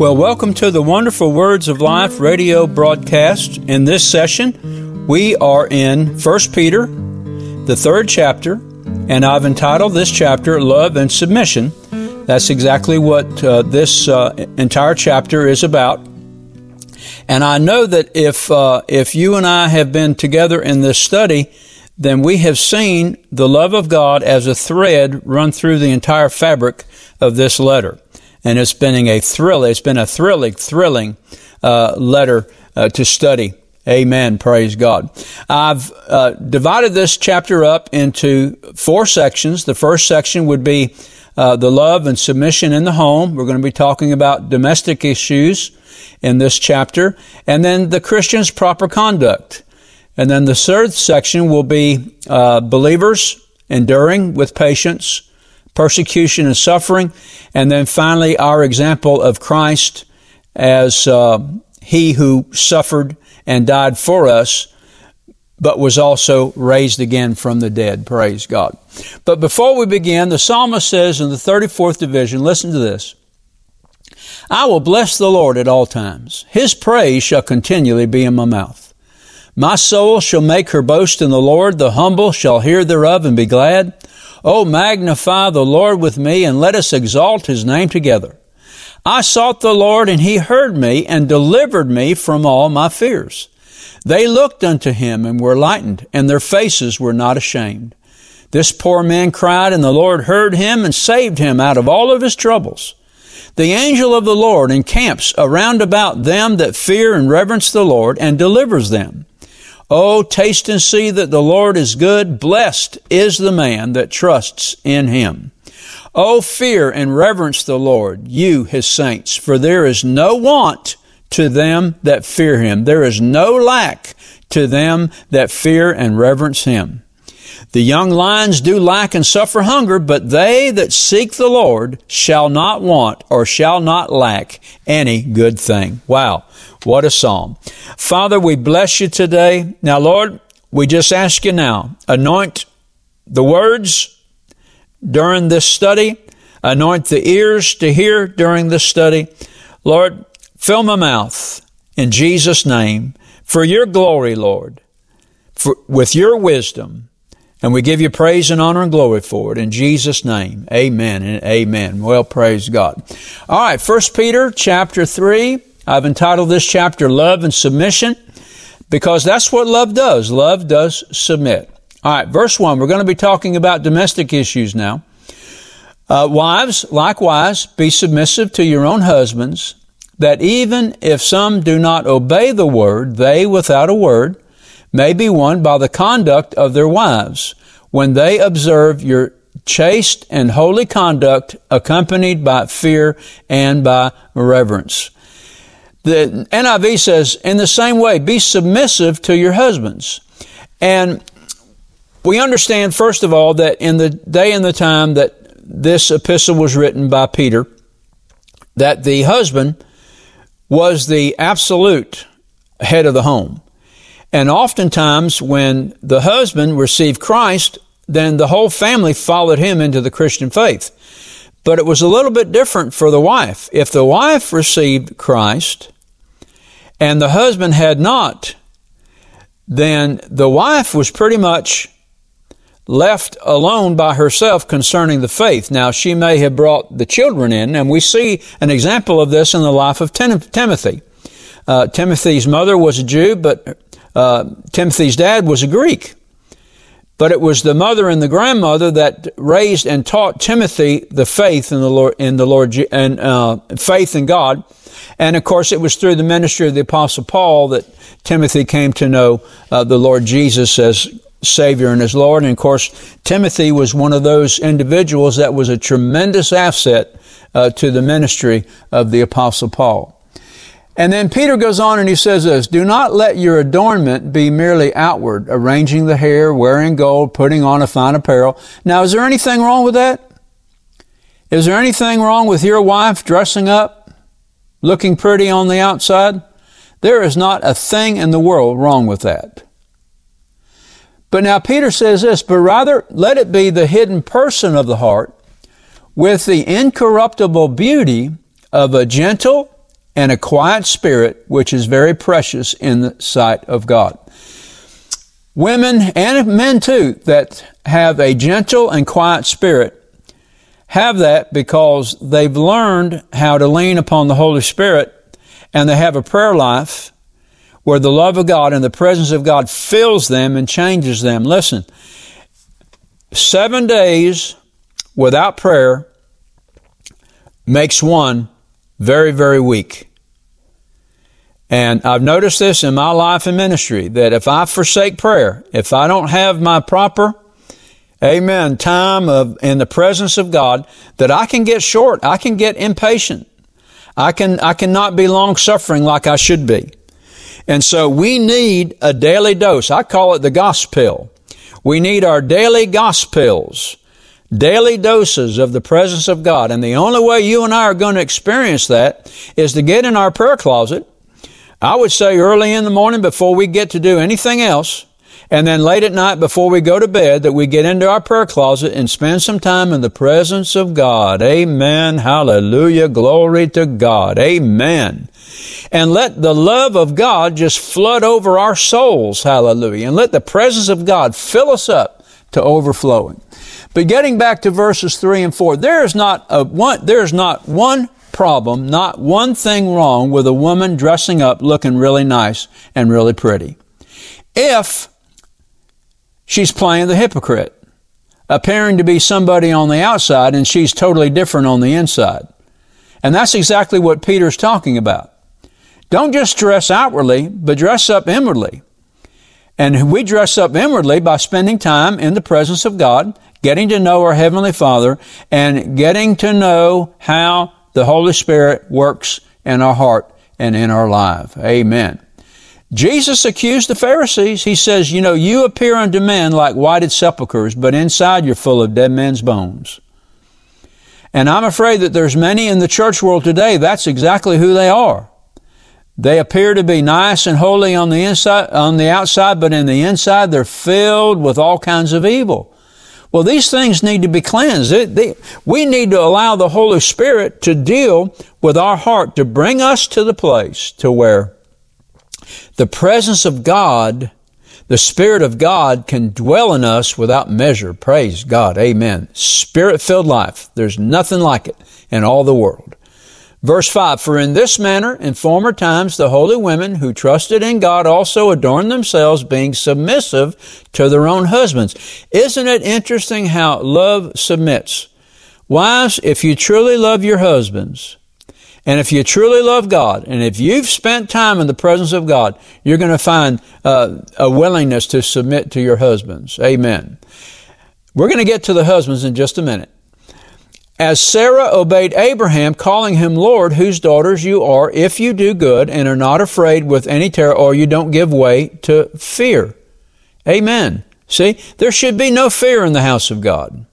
Well, welcome to the Wonderful Words of Life radio broadcast. In this session, we are in 1 Peter, the third chapter, and I've entitled this chapter Love and Submission. That's exactly what uh, this uh, entire chapter is about. And I know that if, uh, if you and I have been together in this study, then we have seen the love of God as a thread run through the entire fabric of this letter and it's been a thrill. It's been a thrilling, thrilling uh, letter uh, to study. Amen. Praise God. I've uh, divided this chapter up into four sections. The first section would be uh, the love and submission in the home. We're going to be talking about domestic issues in this chapter, and then the Christian's proper conduct. And then the third section will be uh, believers enduring with patience persecution and suffering. And then finally, our example of Christ as uh, he who suffered and died for us, but was also raised again from the dead. Praise God. But before we begin, the psalmist says in the 34th division, listen to this. I will bless the Lord at all times. His praise shall continually be in my mouth. My soul shall make her boast in the Lord. The humble shall hear thereof and be glad. Oh, magnify the Lord with me and let us exalt his name together. I sought the Lord and he heard me and delivered me from all my fears. They looked unto him and were lightened and their faces were not ashamed. This poor man cried and the Lord heard him and saved him out of all of his troubles. The angel of the Lord encamps around about them that fear and reverence the Lord and delivers them. Oh, taste and see that the Lord is good. Blessed is the man that trusts in him. Oh, fear and reverence the Lord, you, his saints, for there is no want to them that fear him. There is no lack to them that fear and reverence him. The young lions do lack and suffer hunger, but they that seek the Lord shall not want or shall not lack any good thing. Wow. What a psalm. Father, we bless you today. Now, Lord, we just ask you now, anoint the words during this study, anoint the ears to hear during this study. Lord, fill my mouth in Jesus' name for your glory, Lord, for, with your wisdom. And we give you praise and honor and glory for it in Jesus' name. Amen and amen. Well, praise God. All right, First Peter chapter 3. I've entitled this chapter Love and Submission because that's what love does. Love does submit. All right, verse 1. We're going to be talking about domestic issues now. Uh, wives, likewise, be submissive to your own husbands, that even if some do not obey the word, they without a word may be won by the conduct of their wives when they observe your chaste and holy conduct accompanied by fear and by reverence. The NIV says, in the same way, be submissive to your husbands. And we understand, first of all, that in the day and the time that this epistle was written by Peter, that the husband was the absolute head of the home. And oftentimes, when the husband received Christ, then the whole family followed him into the Christian faith. But it was a little bit different for the wife. If the wife received Christ and the husband had not, then the wife was pretty much left alone by herself concerning the faith. Now, she may have brought the children in, and we see an example of this in the life of Timothy. Uh, Timothy's mother was a Jew, but uh, Timothy's dad was a Greek. But it was the mother and the grandmother that raised and taught Timothy the faith in the Lord, in the Lord, and uh, faith in God. And of course, it was through the ministry of the Apostle Paul that Timothy came to know uh, the Lord Jesus as Savior and as Lord. And of course, Timothy was one of those individuals that was a tremendous asset uh, to the ministry of the Apostle Paul. And then Peter goes on and he says this, do not let your adornment be merely outward, arranging the hair, wearing gold, putting on a fine apparel. Now, is there anything wrong with that? Is there anything wrong with your wife dressing up, looking pretty on the outside? There is not a thing in the world wrong with that. But now Peter says this, but rather let it be the hidden person of the heart with the incorruptible beauty of a gentle and a quiet spirit, which is very precious in the sight of God. Women and men too that have a gentle and quiet spirit have that because they've learned how to lean upon the Holy Spirit and they have a prayer life where the love of God and the presence of God fills them and changes them. Listen, seven days without prayer makes one very, very weak. And I've noticed this in my life and ministry that if I forsake prayer, if I don't have my proper, amen, time of, in the presence of God, that I can get short. I can get impatient. I can, I cannot be long suffering like I should be. And so we need a daily dose. I call it the gospel. We need our daily gospels, daily doses of the presence of God. And the only way you and I are going to experience that is to get in our prayer closet I would say early in the morning before we get to do anything else, and then late at night before we go to bed that we get into our prayer closet and spend some time in the presence of God. Amen. Hallelujah. Glory to God. Amen. And let the love of God just flood over our souls. Hallelujah. And let the presence of God fill us up to overflowing. But getting back to verses three and four, there is not a one, there is not one problem, not one thing wrong with a woman dressing up looking really nice and really pretty. If she's playing the hypocrite, appearing to be somebody on the outside and she's totally different on the inside. And that's exactly what Peter's talking about. Don't just dress outwardly, but dress up inwardly. And we dress up inwardly by spending time in the presence of God, getting to know our Heavenly Father, and getting to know how the Holy Spirit works in our heart and in our life. Amen. Jesus accused the Pharisees. He says, You know, you appear unto men like whited sepulchres, but inside you're full of dead men's bones. And I'm afraid that there's many in the church world today, that's exactly who they are. They appear to be nice and holy on the inside, on the outside, but in the inside they're filled with all kinds of evil. Well, these things need to be cleansed. It, they, we need to allow the Holy Spirit to deal with our heart, to bring us to the place to where the presence of God, the Spirit of God can dwell in us without measure. Praise God. Amen. Spirit filled life. There's nothing like it in all the world. Verse 5, For in this manner, in former times, the holy women who trusted in God also adorned themselves, being submissive to their own husbands. Isn't it interesting how love submits? Wives, if you truly love your husbands, and if you truly love God, and if you've spent time in the presence of God, you're going to find uh, a willingness to submit to your husbands. Amen. We're going to get to the husbands in just a minute. As Sarah obeyed Abraham, calling him Lord, whose daughters you are, if you do good and are not afraid with any terror, or you don't give way to fear. Amen. See, there should be no fear in the house of God.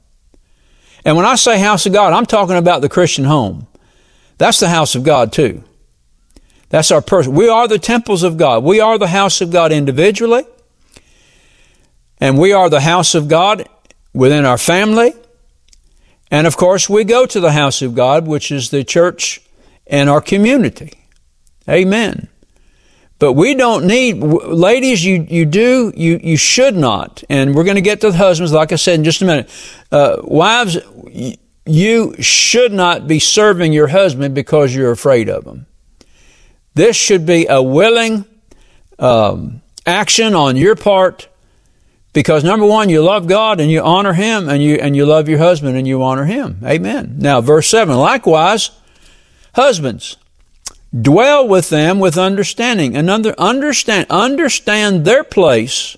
And when I say house of God, I'm talking about the Christian home. That's the house of God too. That's our person. We are the temples of God. We are the house of God individually. And we are the house of God within our family. And of course, we go to the house of God, which is the church and our community. Amen. But we don't need, ladies, you, you do, you, you should not. And we're going to get to the husbands, like I said in just a minute. Uh, wives, you should not be serving your husband because you're afraid of him. This should be a willing um, action on your part because number one, you love God and you honor Him and you, and you love your husband and you honor Him. Amen. Now, verse 7, likewise, husbands, dwell with them with understanding and under, understand, understand their place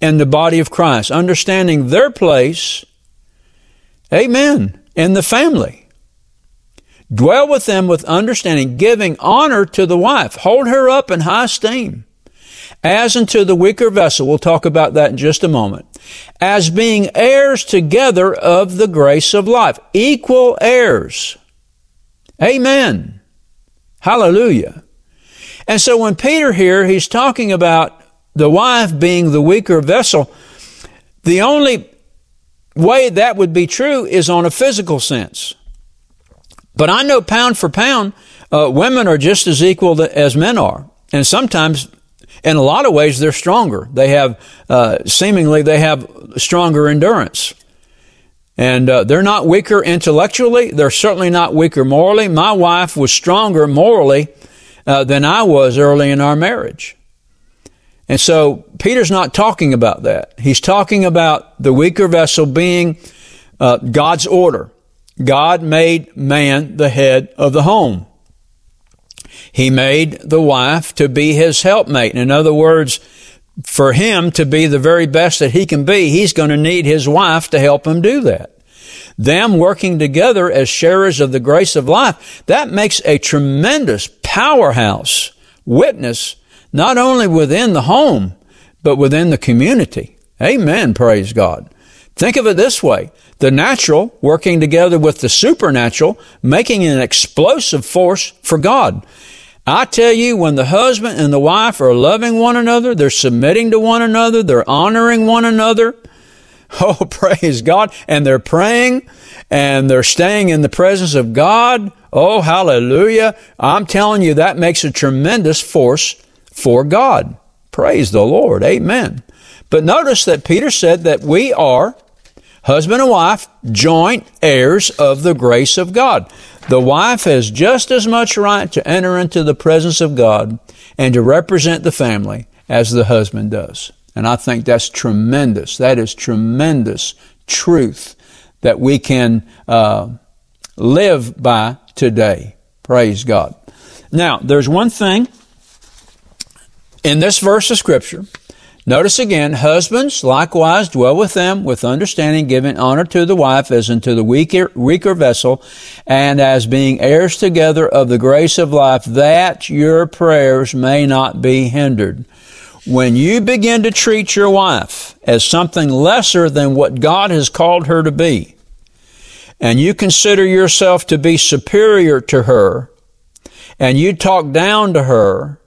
in the body of Christ, understanding their place, amen, in the family. Dwell with them with understanding, giving honor to the wife. Hold her up in high esteem as unto the weaker vessel, we'll talk about that in just a moment, as being heirs together of the grace of life, equal heirs. Amen. Hallelujah. And so when Peter here, he's talking about the wife being the weaker vessel, the only way that would be true is on a physical sense. But I know pound for pound, uh, women are just as equal as men are. And sometimes, in a lot of ways, they're stronger. They have, uh, seemingly, they have stronger endurance. And uh, they're not weaker intellectually. They're certainly not weaker morally. My wife was stronger morally uh, than I was early in our marriage. And so Peter's not talking about that. He's talking about the weaker vessel being uh, God's order. God made man the head of the home. He made the wife to be his helpmate. In other words, for him to be the very best that he can be, he's going to need his wife to help him do that. Them working together as sharers of the grace of life, that makes a tremendous powerhouse witness, not only within the home, but within the community. Amen. Praise God. Think of it this way. The natural working together with the supernatural, making an explosive force for God. I tell you, when the husband and the wife are loving one another, they're submitting to one another, they're honoring one another. Oh, praise God. And they're praying and they're staying in the presence of God. Oh, hallelujah. I'm telling you, that makes a tremendous force for God. Praise the Lord. Amen. But notice that Peter said that we are husband and wife, joint heirs of the grace of God. The wife has just as much right to enter into the presence of God and to represent the family as the husband does. And I think that's tremendous. That is tremendous truth that we can uh, live by today. Praise God. Now, there's one thing in this verse of Scripture Notice again, husbands likewise dwell with them with understanding, giving honor to the wife as unto the weaker, weaker vessel, and as being heirs together of the grace of life, that your prayers may not be hindered. When you begin to treat your wife as something lesser than what God has called her to be, and you consider yourself to be superior to her, and you talk down to her,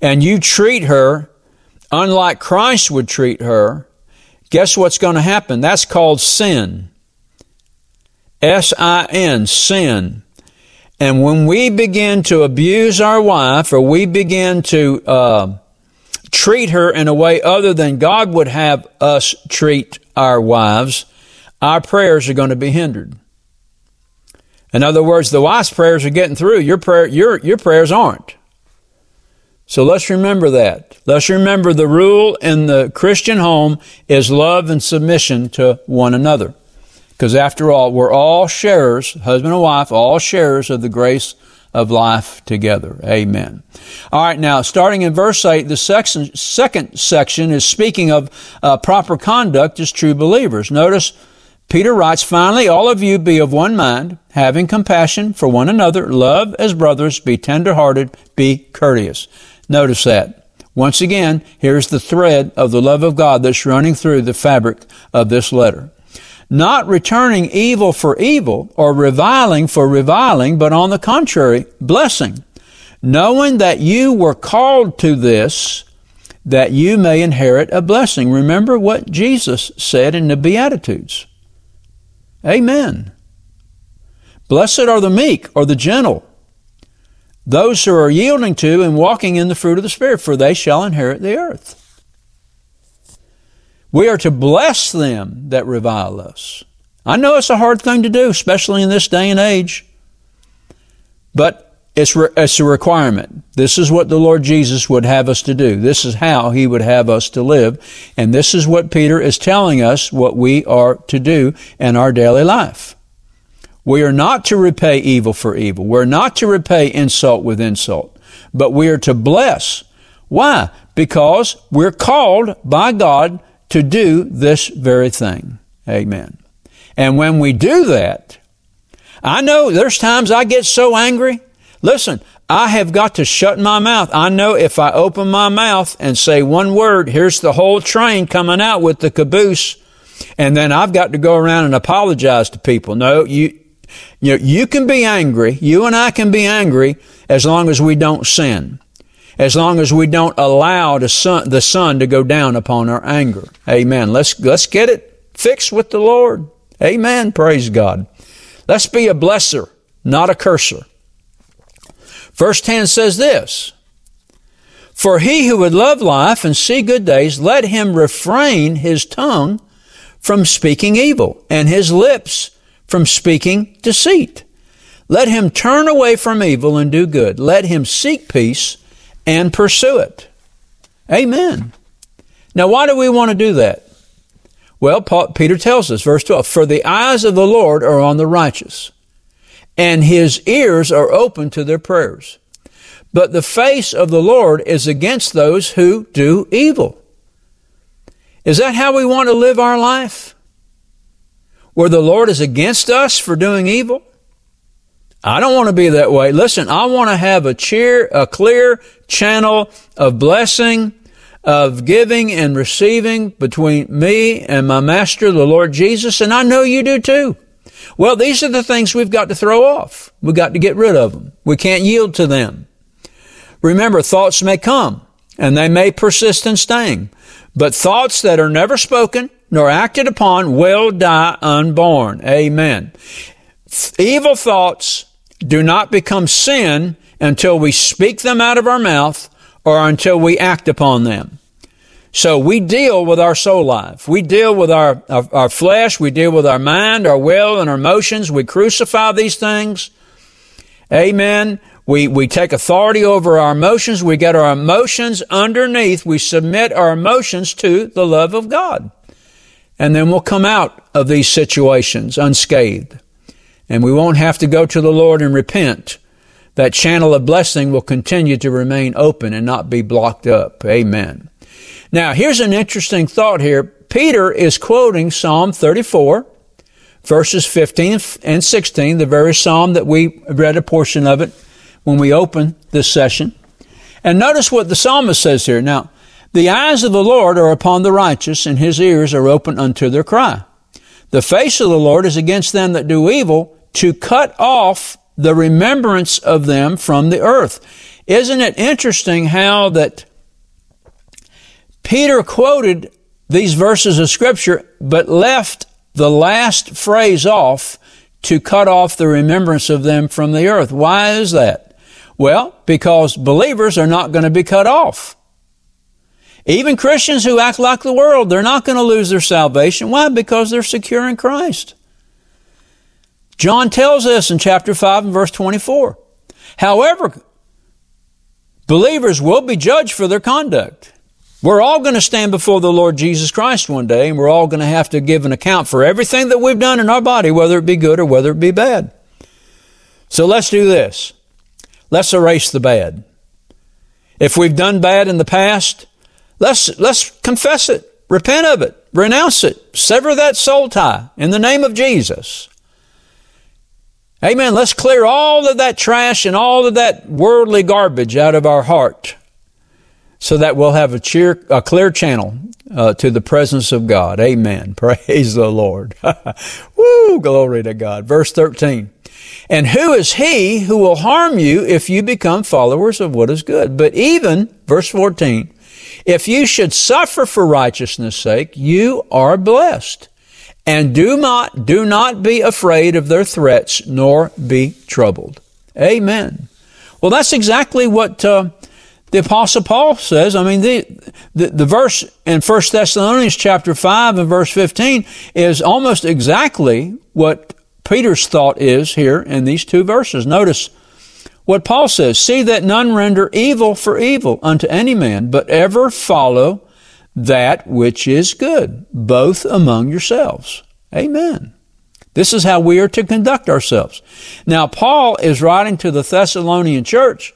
and you treat her unlike Christ would treat her, guess what's going to happen? That's called sin. S I N, sin. And when we begin to abuse our wife or we begin to uh, treat her in a way other than God would have us treat our wives, our prayers are going to be hindered. In other words, the wife's prayers are getting through. Your prayer, your, your prayers aren't. So let's remember that. Let's remember the rule in the Christian home is love and submission to one another. Because after all, we're all sharers, husband and wife, all sharers of the grace of life together. Amen. All right, now starting in verse 8, the section, second section is speaking of uh, proper conduct as true believers. Notice Peter writes, Finally, all of you be of one mind, having compassion for one another, love as brothers, be tender-hearted, be courteous. Notice that. Once again, here's the thread of the love of God that's running through the fabric of this letter. Not returning evil for evil or reviling for reviling, but on the contrary, blessing. Knowing that you were called to this, that you may inherit a blessing. Remember what Jesus said in the Beatitudes. Amen. Blessed are the meek or the gentle, those who are yielding to and walking in the fruit of the Spirit, for they shall inherit the earth. We are to bless them that revile us. I know it's a hard thing to do, especially in this day and age, but it's, re- it's a requirement. This is what the Lord Jesus would have us to do. This is how He would have us to live. And this is what Peter is telling us what we are to do in our daily life. We are not to repay evil for evil. We're not to repay insult with insult, but we are to bless. Why? Because we're called by God to do this very thing. Amen. And when we do that, I know there's times I get so angry. Listen, I have got to shut my mouth. I know if I open my mouth and say one word, here's the whole train coming out with the caboose. And then I've got to go around and apologize to people. No, you, you know, you can be angry. You and I can be angry as long as we don't sin. As long as we don't allow the sun, the sun to go down upon our anger. Amen. Let's, let's get it fixed with the Lord. Amen. Praise God. Let's be a blesser, not a curser. Verse 10 says this For he who would love life and see good days, let him refrain his tongue from speaking evil and his lips from speaking deceit. Let him turn away from evil and do good. Let him seek peace and pursue it. Amen. Now, why do we want to do that? Well, Paul, Peter tells us, verse 12, For the eyes of the Lord are on the righteous, and his ears are open to their prayers. But the face of the Lord is against those who do evil. Is that how we want to live our life? Where the Lord is against us for doing evil? I don't want to be that way. Listen, I want to have a cheer, a clear channel of blessing, of giving and receiving between me and my master, the Lord Jesus, and I know you do too. Well, these are the things we've got to throw off. We've got to get rid of them. We can't yield to them. Remember, thoughts may come and they may persist in staying, but thoughts that are never spoken nor acted upon will die unborn. Amen. Evil thoughts do not become sin until we speak them out of our mouth or until we act upon them. So we deal with our soul life. We deal with our, our, our, flesh. We deal with our mind, our will, and our emotions. We crucify these things. Amen. We, we take authority over our emotions. We get our emotions underneath. We submit our emotions to the love of God. And then we'll come out of these situations unscathed. And we won't have to go to the Lord and repent that channel of blessing will continue to remain open and not be blocked up. Amen. Now, here's an interesting thought here. Peter is quoting Psalm 34, verses 15 and 16, the very psalm that we read a portion of it when we opened this session. And notice what the psalmist says here. Now, the eyes of the Lord are upon the righteous, and his ears are open unto their cry. The face of the Lord is against them that do evil, to cut off the remembrance of them from the earth. Isn't it interesting how that Peter quoted these verses of scripture, but left the last phrase off to cut off the remembrance of them from the earth. Why is that? Well, because believers are not going to be cut off. Even Christians who act like the world, they're not going to lose their salvation. Why? Because they're secure in Christ. John tells us in chapter 5 and verse 24. However, believers will be judged for their conduct. We're all going to stand before the Lord Jesus Christ one day, and we're all going to have to give an account for everything that we've done in our body, whether it be good or whether it be bad. So let's do this. Let's erase the bad. If we've done bad in the past, let's, let's confess it, repent of it, renounce it, sever that soul tie in the name of Jesus. Amen. Let's clear all of that trash and all of that worldly garbage out of our heart so that we'll have a, cheer, a clear channel uh, to the presence of God. Amen. Praise the Lord. Woo, glory to God. Verse 13. And who is he who will harm you if you become followers of what is good? But even, verse 14, if you should suffer for righteousness' sake, you are blessed. And do not, do not be afraid of their threats, nor be troubled. Amen. Well, that's exactly what uh, the apostle Paul says. I mean, the, the, the verse in 1 Thessalonians chapter 5 and verse 15 is almost exactly what Peter's thought is here in these two verses. Notice what Paul says, see that none render evil for evil unto any man, but ever follow that which is good, both among yourselves. Amen. This is how we are to conduct ourselves. Now, Paul is writing to the Thessalonian church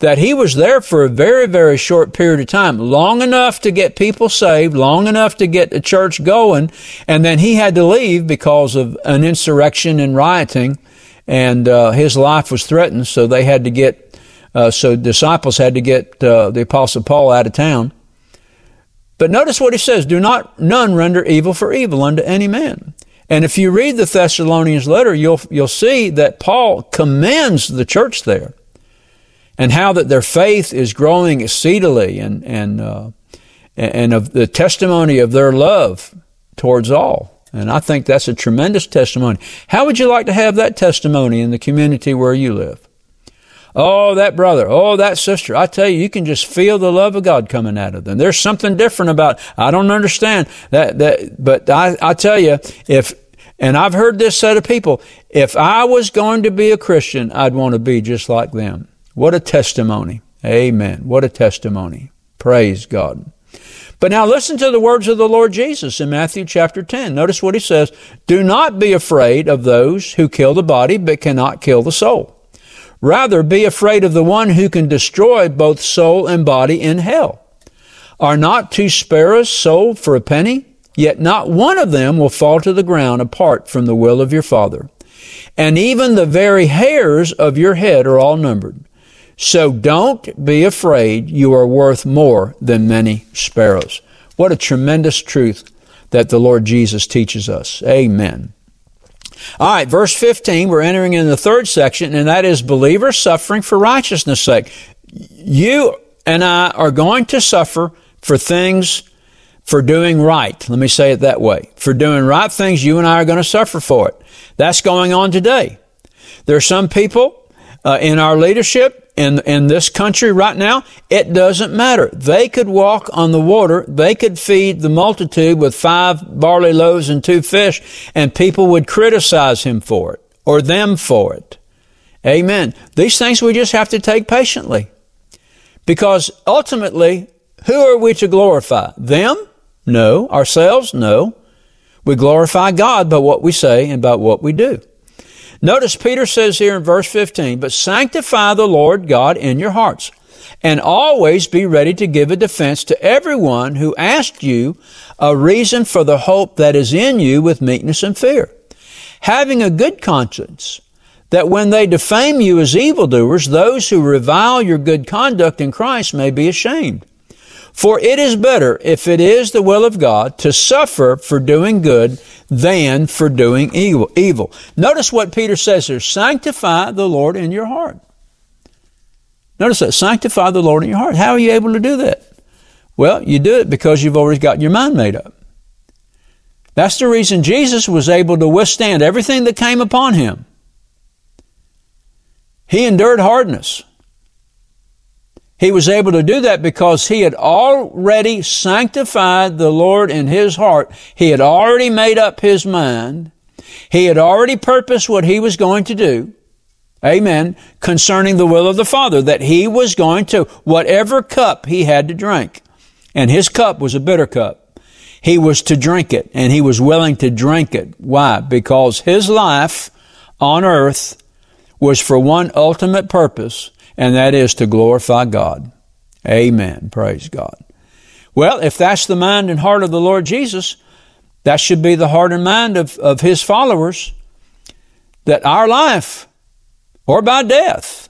that he was there for a very, very short period of time, long enough to get people saved, long enough to get the church going, and then he had to leave because of an insurrection and rioting, and uh, his life was threatened, so they had to get, uh, so disciples had to get uh, the apostle Paul out of town. But notice what he says, do not none render evil for evil unto any man. And if you read the Thessalonians letter, you'll, you'll see that Paul commends the church there and how that their faith is growing exceedingly and, and, uh, and of the testimony of their love towards all. And I think that's a tremendous testimony. How would you like to have that testimony in the community where you live? Oh, that brother. Oh, that sister. I tell you, you can just feel the love of God coming out of them. There's something different about, I don't understand that, that, but I, I tell you, if, and I've heard this set of people, if I was going to be a Christian, I'd want to be just like them. What a testimony. Amen. What a testimony. Praise God. But now listen to the words of the Lord Jesus in Matthew chapter 10. Notice what he says. Do not be afraid of those who kill the body but cannot kill the soul. Rather, be afraid of the one who can destroy both soul and body in hell. Are not two sparrows sold for a penny? Yet not one of them will fall to the ground apart from the will of your Father. And even the very hairs of your head are all numbered. So don't be afraid. You are worth more than many sparrows. What a tremendous truth that the Lord Jesus teaches us. Amen. All right, verse 15, we're entering in the third section, and that is believers suffering for righteousness' sake. You and I are going to suffer for things for doing right. Let me say it that way. For doing right things, you and I are going to suffer for it. That's going on today. There are some people uh, in our leadership in, in this country right now, it doesn't matter. They could walk on the water. They could feed the multitude with five barley loaves and two fish, and people would criticize him for it or them for it. Amen. These things we just have to take patiently. Because ultimately, who are we to glorify? Them? No. Ourselves? No. We glorify God by what we say and by what we do. Notice Peter says here in verse 15, but sanctify the Lord God in your hearts and always be ready to give a defense to everyone who asks you a reason for the hope that is in you with meekness and fear. Having a good conscience, that when they defame you as evildoers, those who revile your good conduct in Christ may be ashamed. For it is better, if it is the will of God, to suffer for doing good than for doing evil. Notice what Peter says here sanctify the Lord in your heart. Notice that sanctify the Lord in your heart. How are you able to do that? Well, you do it because you've already got your mind made up. That's the reason Jesus was able to withstand everything that came upon him. He endured hardness. He was able to do that because he had already sanctified the Lord in his heart. He had already made up his mind. He had already purposed what he was going to do. Amen. Concerning the will of the Father, that he was going to, whatever cup he had to drink. And his cup was a bitter cup. He was to drink it, and he was willing to drink it. Why? Because his life on earth was for one ultimate purpose, and that is to glorify God. Amen. Praise God. Well, if that's the mind and heart of the Lord Jesus, that should be the heart and mind of, of His followers, that our life, or by death,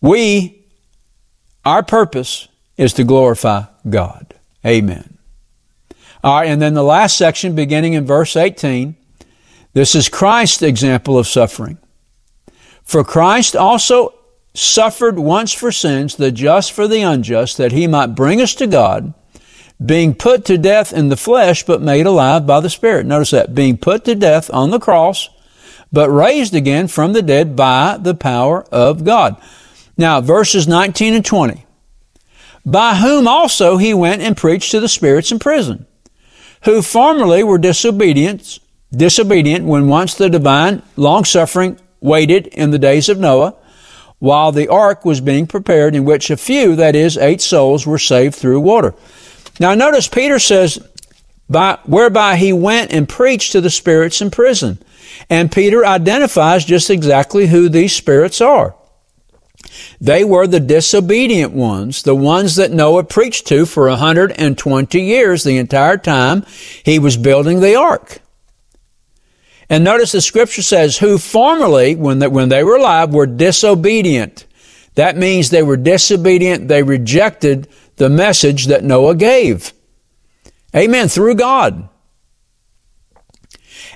we, our purpose is to glorify God. Amen. All right, and then the last section, beginning in verse 18, this is Christ's example of suffering. For Christ also suffered once for sins, the just for the unjust, that he might bring us to God, being put to death in the flesh, but made alive by the Spirit. Notice that, being put to death on the cross, but raised again from the dead by the power of God. Now, verses 19 and 20. By whom also he went and preached to the spirits in prison, who formerly were disobedient, disobedient when once the divine long suffering waited in the days of Noah, while the ark was being prepared, in which a few, that is, eight souls, were saved through water. Now, notice Peter says, by, whereby he went and preached to the spirits in prison. And Peter identifies just exactly who these spirits are. They were the disobedient ones, the ones that Noah preached to for 120 years, the entire time he was building the ark. And notice the scripture says, who formerly, when they, when they were alive, were disobedient. That means they were disobedient. They rejected the message that Noah gave. Amen. Through God.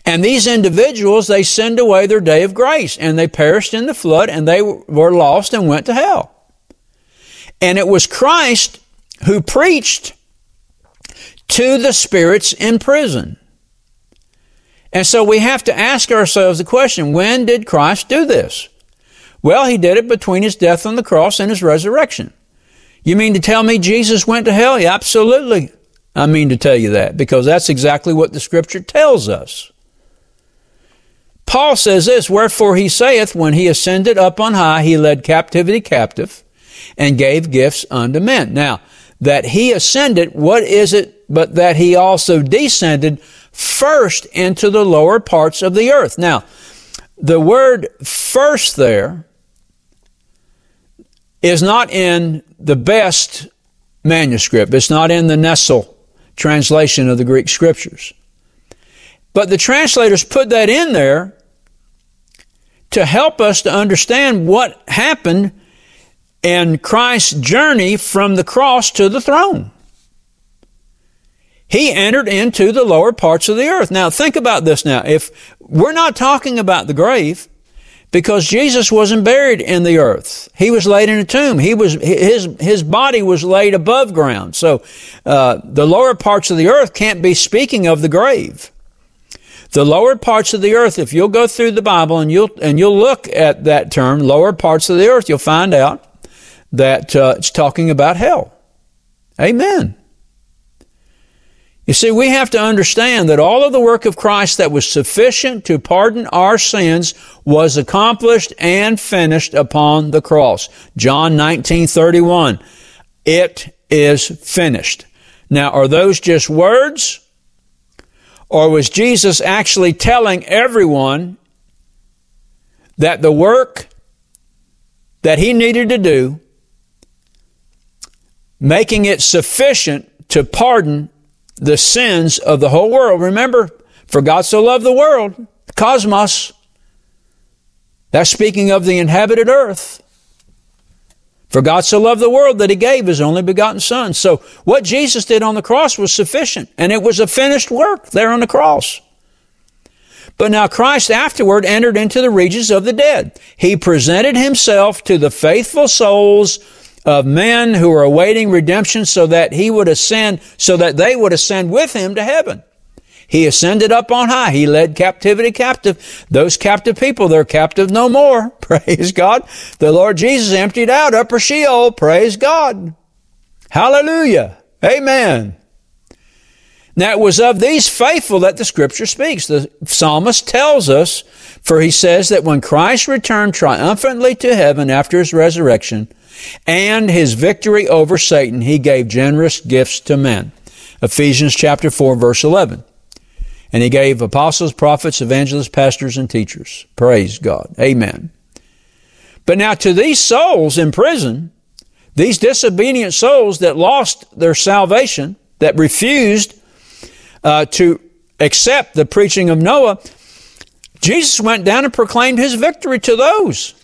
And these individuals, they sinned away their day of grace and they perished in the flood and they were lost and went to hell. And it was Christ who preached to the spirits in prison. And so we have to ask ourselves the question, when did Christ do this? Well, he did it between his death on the cross and his resurrection. You mean to tell me Jesus went to hell? Yeah, absolutely. I mean to tell you that because that's exactly what the scripture tells us. Paul says this, wherefore he saith, when he ascended up on high, he led captivity captive and gave gifts unto men. Now, that he ascended, what is it but that he also descended first into the lower parts of the earth? Now, the word first there is not in the best manuscript. It's not in the Nestle translation of the Greek scriptures. But the translators put that in there to help us to understand what happened in Christ's journey from the cross to the throne. He entered into the lower parts of the earth. Now think about this now. If we're not talking about the grave, because Jesus wasn't buried in the earth. He was laid in a tomb. He was, his, his body was laid above ground. So, uh, the lower parts of the earth can't be speaking of the grave. The lower parts of the earth, if you'll go through the Bible and you'll, and you'll look at that term, lower parts of the earth, you'll find out that uh, it's talking about hell. Amen. You see, we have to understand that all of the work of Christ that was sufficient to pardon our sins was accomplished and finished upon the cross. John 19, 31. It is finished. Now, are those just words? Or was Jesus actually telling everyone that the work that he needed to do, making it sufficient to pardon the sins of the whole world. Remember, for God so loved the world, cosmos. That's speaking of the inhabited earth. For God so loved the world that he gave his only begotten son. So what Jesus did on the cross was sufficient and it was a finished work there on the cross. But now Christ afterward entered into the regions of the dead. He presented himself to the faithful souls of men who are awaiting redemption so that he would ascend, so that they would ascend with him to heaven. He ascended up on high. He led captivity captive. Those captive people, they're captive no more. Praise God. The Lord Jesus emptied out upper Sheol. Praise God. Hallelujah. Amen. Now it was of these faithful that the scripture speaks. The psalmist tells us, for he says that when Christ returned triumphantly to heaven after his resurrection, and his victory over Satan, he gave generous gifts to men. Ephesians chapter 4 verse 11. And he gave apostles, prophets, evangelists, pastors, and teachers. Praise God. Amen. But now to these souls in prison, these disobedient souls that lost their salvation, that refused uh, to accept the preaching of Noah, Jesus went down and proclaimed his victory to those.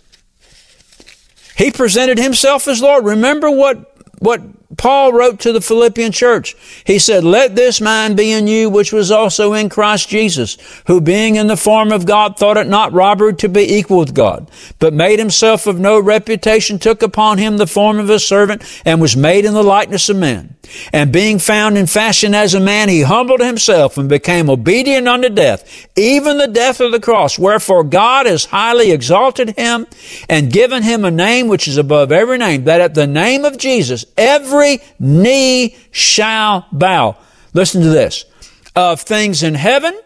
He presented himself as Lord. Remember what, what Paul wrote to the Philippian church. He said, Let this mind be in you, which was also in Christ Jesus, who being in the form of God thought it not robbery to be equal with God, but made himself of no reputation, took upon him the form of a servant, and was made in the likeness of men. And being found in fashion as a man, he humbled himself and became obedient unto death, even the death of the cross. Wherefore God has highly exalted him and given him a name which is above every name, that at the name of Jesus every knee shall bow. Listen to this. Of things in heaven,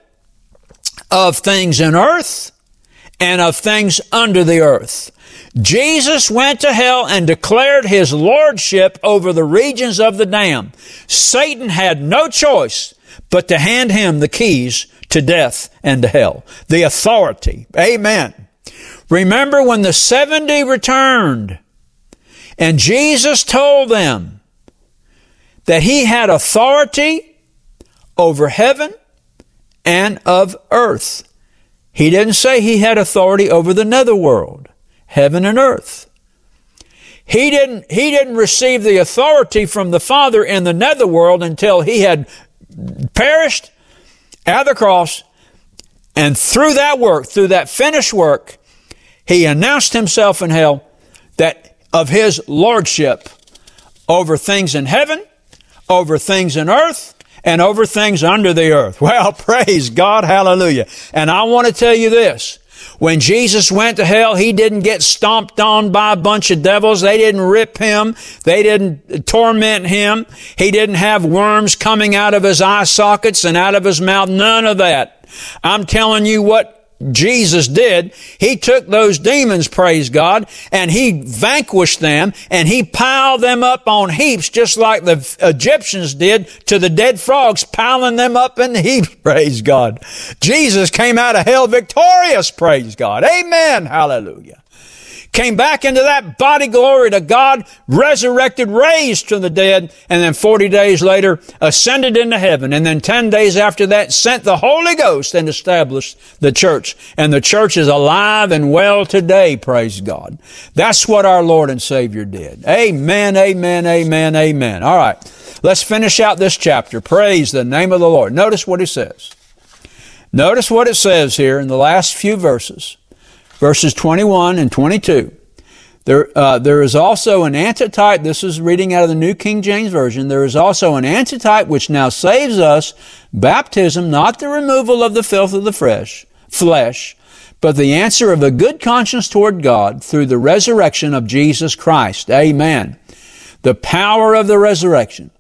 of things in earth, and of things under the earth Jesus went to hell and declared his lordship over the regions of the damned. Satan had no choice but to hand him the keys to death and to hell. The authority. Amen. Remember when the 70 returned and Jesus told them that he had authority over heaven and of earth. He didn't say he had authority over the netherworld heaven and earth. He didn't, he didn't receive the authority from the Father in the netherworld until he had perished at the cross. And through that work, through that finished work, he announced himself in hell that of his lordship over things in heaven, over things in earth, and over things under the earth. Well, praise God, hallelujah. And I want to tell you this. When Jesus went to hell, he didn't get stomped on by a bunch of devils. They didn't rip him. They didn't torment him. He didn't have worms coming out of his eye sockets and out of his mouth. None of that. I'm telling you what Jesus did. He took those demons, praise God, and he vanquished them and he piled them up on heaps just like the Egyptians did to the dead frogs, piling them up in the heaps, praise God. Jesus came out of hell victorious, praise God. Amen. Hallelujah came back into that body glory to God, resurrected, raised from the dead, and then 40 days later ascended into heaven. And then 10 days after that sent the Holy Ghost and established the church. And the church is alive and well today, praise God. That's what our Lord and Savior did. Amen, amen, amen, amen. All right. Let's finish out this chapter. Praise the name of the Lord. Notice what he says. Notice what it says here in the last few verses verses 21 and 22. There, uh, there is also an antitype. This is reading out of the New King James Version. There is also an antitype which now saves us, baptism, not the removal of the filth of the flesh, flesh, but the answer of a good conscience toward God through the resurrection of Jesus Christ. Amen. The power of the resurrection.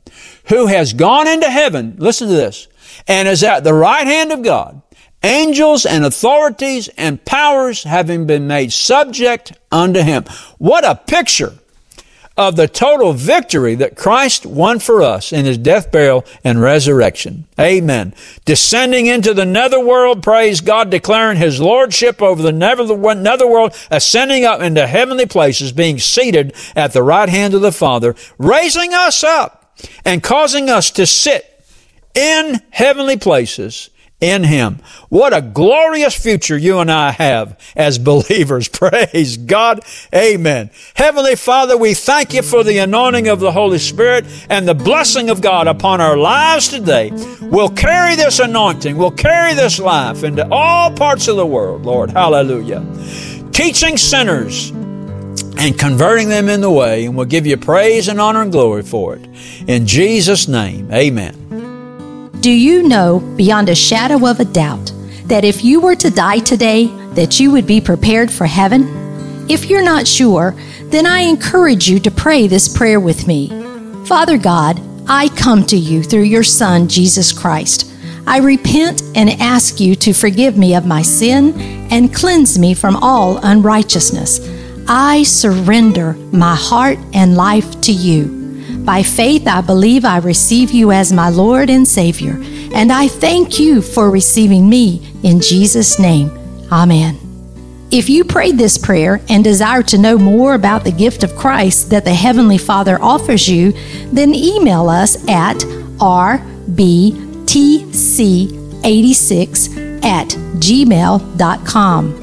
Who has gone into heaven, listen to this, and is at the right hand of God, angels and authorities and powers having been made subject unto him. What a picture of the total victory that Christ won for us in his death, burial, and resurrection. Amen. Descending into the netherworld, praise God, declaring his lordship over the netherworld, ascending up into heavenly places, being seated at the right hand of the Father, raising us up and causing us to sit in heavenly places in Him. What a glorious future you and I have as believers. Praise God. Amen. Heavenly Father, we thank you for the anointing of the Holy Spirit and the blessing of God upon our lives today. We'll carry this anointing, we'll carry this life into all parts of the world, Lord. Hallelujah. Teaching sinners and converting them in the way, and we'll give you praise and honor and glory for it. In Jesus' name, amen. Do you know beyond a shadow of a doubt that if you were to die today, that you would be prepared for heaven? If you're not sure, then I encourage you to pray this prayer with me. Father God, I come to you through your Son, Jesus Christ. I repent and ask you to forgive me of my sin and cleanse me from all unrighteousness. I surrender my heart and life to you. By faith, I believe I receive you as my Lord and Savior, and I thank you for receiving me in Jesus' name. Amen. If you prayed this prayer and desire to know more about the gift of Christ that the Heavenly Father offers you, then email us at rbtc86 at gmail.com.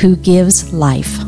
who gives life.